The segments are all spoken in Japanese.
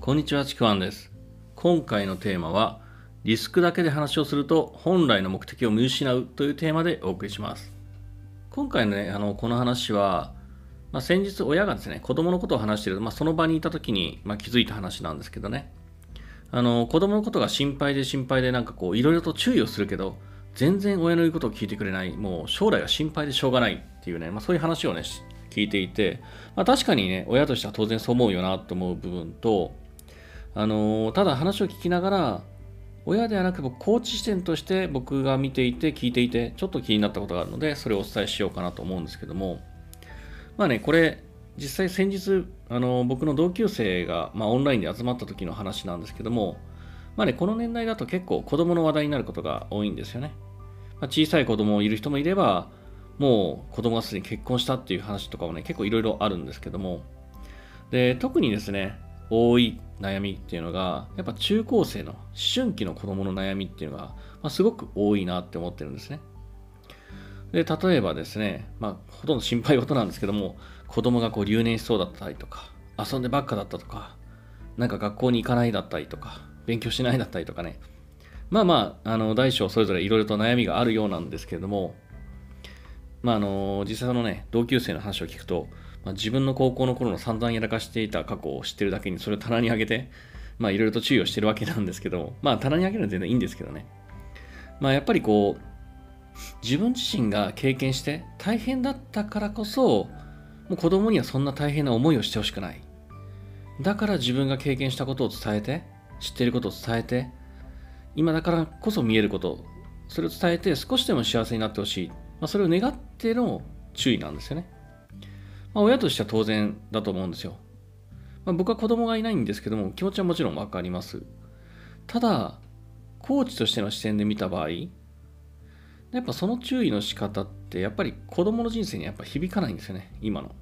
こんにちは、ちくわんです。今回のテーマは、リスクだけで話をすると本来の目的を見失うというテーマでお送りします。今回のね、あの、この話は、まあ、先日親がですね、子供のことを話している、まあ、その場にいた時に、まあ、気づいた話なんですけどね。あの、子供のことが心配で心配でなんかこう、いろいろと注意をするけど、全然親の言うことを聞いてくれない、もう将来が心配でしょうがないっていうね、まあ、そういう話をね、聞いていて、まあ、確かにね、親としては当然そう思うよなと思う部分と、あのただ話を聞きながら、親ではなく僕コーチ視点として僕が見ていて聞いていてちょっと気になったことがあるのでそれをお伝えしようかなと思うんですけどもまあねこれ実際先日あの僕の同級生が、まあ、オンラインで集まった時の話なんですけどもまあねこの年代だと結構子供の話題になることが多いんですよね、まあ、小さい子供いる人もいればもう子供がすでに結婚したっていう話とかもね結構いろいろあるんですけども。で特にですね多い悩みっていうのがやっぱ中高生の思春期の子供の悩みっていうのが、まあ、すごく多いなって思ってるんですね。で例えばですね、まあ、ほとんど心配事なんですけども子供がこう留年しそうだったりとか遊んでばっかだったとかなんか学校に行かないだったりとか勉強しないだったりとかね。まあまああの大小それぞれいろいろと悩みがあるようなんですけれどもまああの実際のね同級生の話を聞くとまあ、自分の高校の頃の散々やらかしていた過去を知ってるだけにそれを棚にあげて、まあいろいろと注意をしてるわけなんですけど、まあ棚にあげるのは全然いいんですけどね。まあやっぱりこう、自分自身が経験して大変だったからこそ、もう子供にはそんな大変な思いをしてほしくない。だから自分が経験したことを伝えて、知っていることを伝えて、今だからこそ見えること、それを伝えて少しでも幸せになってほしい。まあ、それを願っての注意なんですよね。まあ、親としては当然だと思うんですよ。まあ、僕は子供がいないんですけども、気持ちはもちろんわかります。ただ、コーチとしての視点で見た場合、やっぱその注意の仕方って、やっぱり子供の人生にやっぱ響かないんですよね、今の。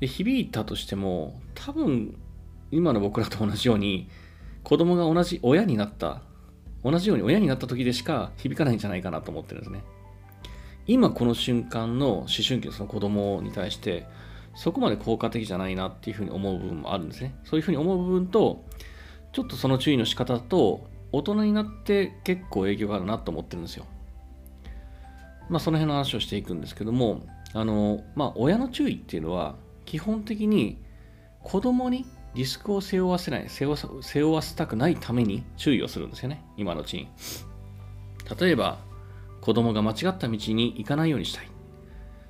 で響いたとしても、多分、今の僕らと同じように、子供が同じ親になった、同じように親になった時でしか響かないんじゃないかなと思ってるんですね。今この瞬間の思春期のその子供に対してそこまで効果的じゃないなっていうふうに思う部分もあるんですね。そういうふうに思う部分とちょっとその注意の仕方と大人になって結構影響があるなと思ってるんですよ。まあその辺の話をしていくんですけどもあのまあ親の注意っていうのは基本的に子供にリスクを背負わせない背負背負わせたくないために注意をするんですよね。今のうちに。例えば子供が間違った道に行かないようにしたい。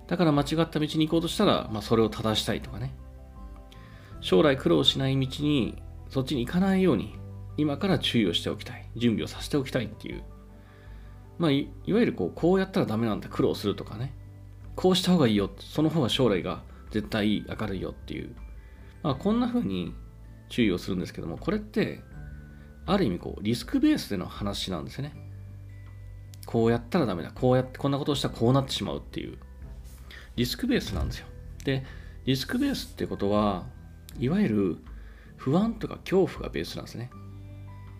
だから間違った道に行こうとしたら、まあ、それを正したいとかね。将来苦労しない道に、そっちに行かないように、今から注意をしておきたい。準備をさせておきたいっていう。まあ、いわゆるこう、こうやったらダメなんだ、苦労するとかね。こうした方がいいよ。その方が将来が絶対いい、明るいよっていう。まあ、こんな風に注意をするんですけども、これって、ある意味こう、リスクベースでの話なんですよね。こうやったらダメだ。こうやって、こんなことをしたらこうなってしまうっていう。リスクベースなんですよ。で、リスクベースってことは、いわゆる不安とか恐怖がベースなんですね。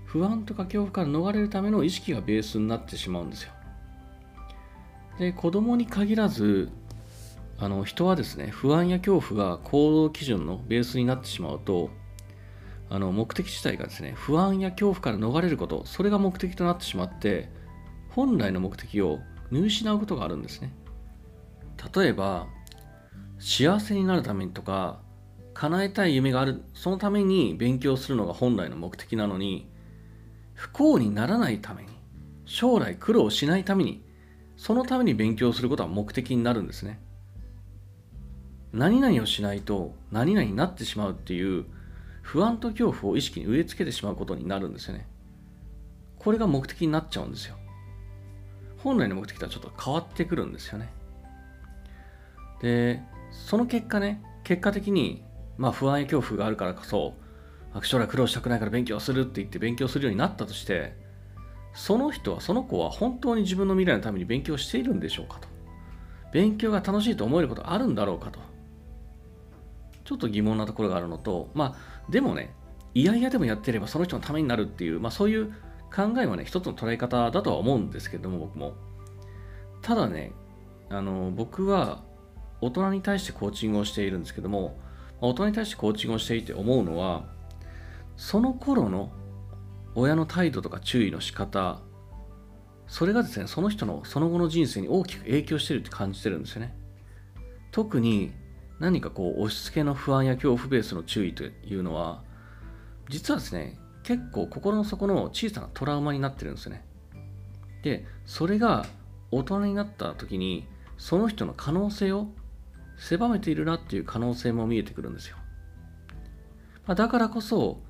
不安とか恐怖から逃れるための意識がベースになってしまうんですよ。で、子供に限らず、あの人はですね、不安や恐怖が行動基準のベースになってしまうと、あの目的自体がですね、不安や恐怖から逃れること、それが目的となってしまって、本来の目的を見失うことがあるんですね。例えば幸せになるためにとか叶えたい夢があるそのために勉強するのが本来の目的なのに不幸にならないために将来苦労しないためにそのために勉強することは目的になるんですね。何々をしないと何々になってしまうっていう不安と恐怖を意識に植え付けてしまうことになるんですよね。これが目的になっちゃうんですよ。本来の目的とはちょっと変わってくるんですよね。で、その結果ね、結果的に、まあ不安や恐怖があるからこそ、将来苦労したくないから勉強するって言って勉強するようになったとして、その人は、その子は本当に自分の未来のために勉強しているんでしょうかと。勉強が楽しいと思えることあるんだろうかと。ちょっと疑問なところがあるのと、まあ、でもね、いやいやでもやってればその人のためになるっていう、まあそういう考えはね、一つの捉え方だとは思うんですけども、僕も。ただね、あの、僕は大人に対してコーチングをしているんですけども、大人に対してコーチングをしていて思うのはその頃の親の態度とか注意の仕方それがですねその人のその後の人生に大きく影響してるって感じてるんですよね特に何かこう押し付けの不安や恐怖ベースの注意というのは実はですね結構心の底の小さなトラウマになってるんですよね。でそれが大人になった時にその人の可能性を狭めているなっていう可能性も見えてくるんですよ、まあ、だからこそ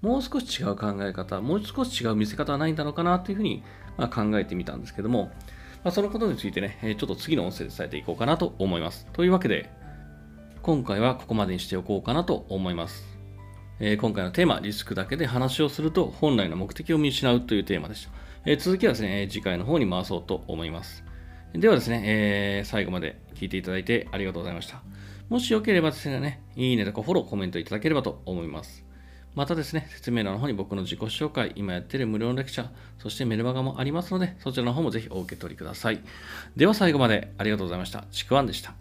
もう少し違う考え方もう少し違う見せ方はないんだろうかなというふうにま考えてみたんですけども、まあ、そのことについてねちょっと次の音声で伝えていこうかなと思います。というわけで今回はここまでにしておこうかなと思います。えー、今回のテーマ、リスクだけで話をすると本来の目的を見失うというテーマでした。えー、続きはですね、次回の方に回そうと思います。ではですね、えー、最後まで聞いていただいてありがとうございました。もしよければですね、いいねとかフォロー、コメントいただければと思います。またですね、説明欄の方に僕の自己紹介、今やってる無料のレクチャー、そしてメルマガもありますので、そちらの方もぜひお受け取りください。では最後までありがとうございました。ちくわんでした。